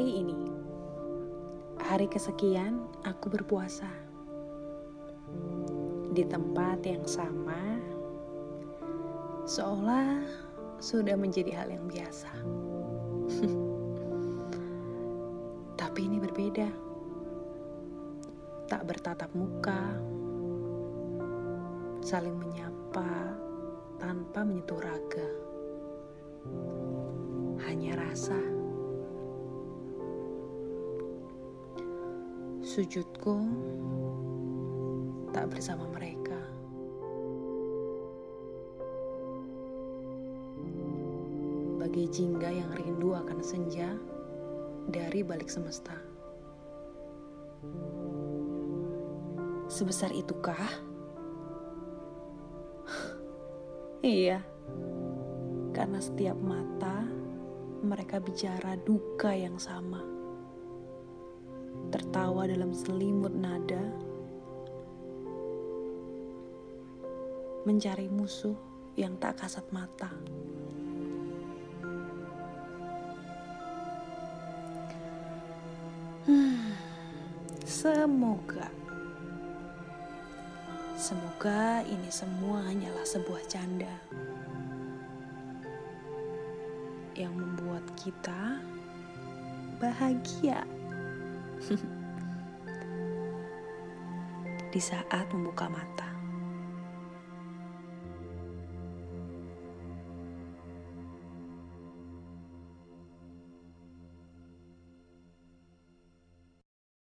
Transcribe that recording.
Hari ini, hari kesekian aku berpuasa di tempat yang sama, seolah sudah menjadi hal yang biasa. Tapi ini berbeda, tak bertatap muka, saling menyapa tanpa menyentuh raga, hanya rasa. Sujudku tak bersama mereka. Bagai jingga yang rindu akan senja dari balik semesta. Sebesar itukah? iya, karena setiap mata mereka bicara duka yang sama. Tertawa dalam selimut nada mencari musuh yang tak kasat mata. Hmm, semoga, semoga ini semua hanyalah sebuah canda yang membuat kita bahagia di saat membuka mata.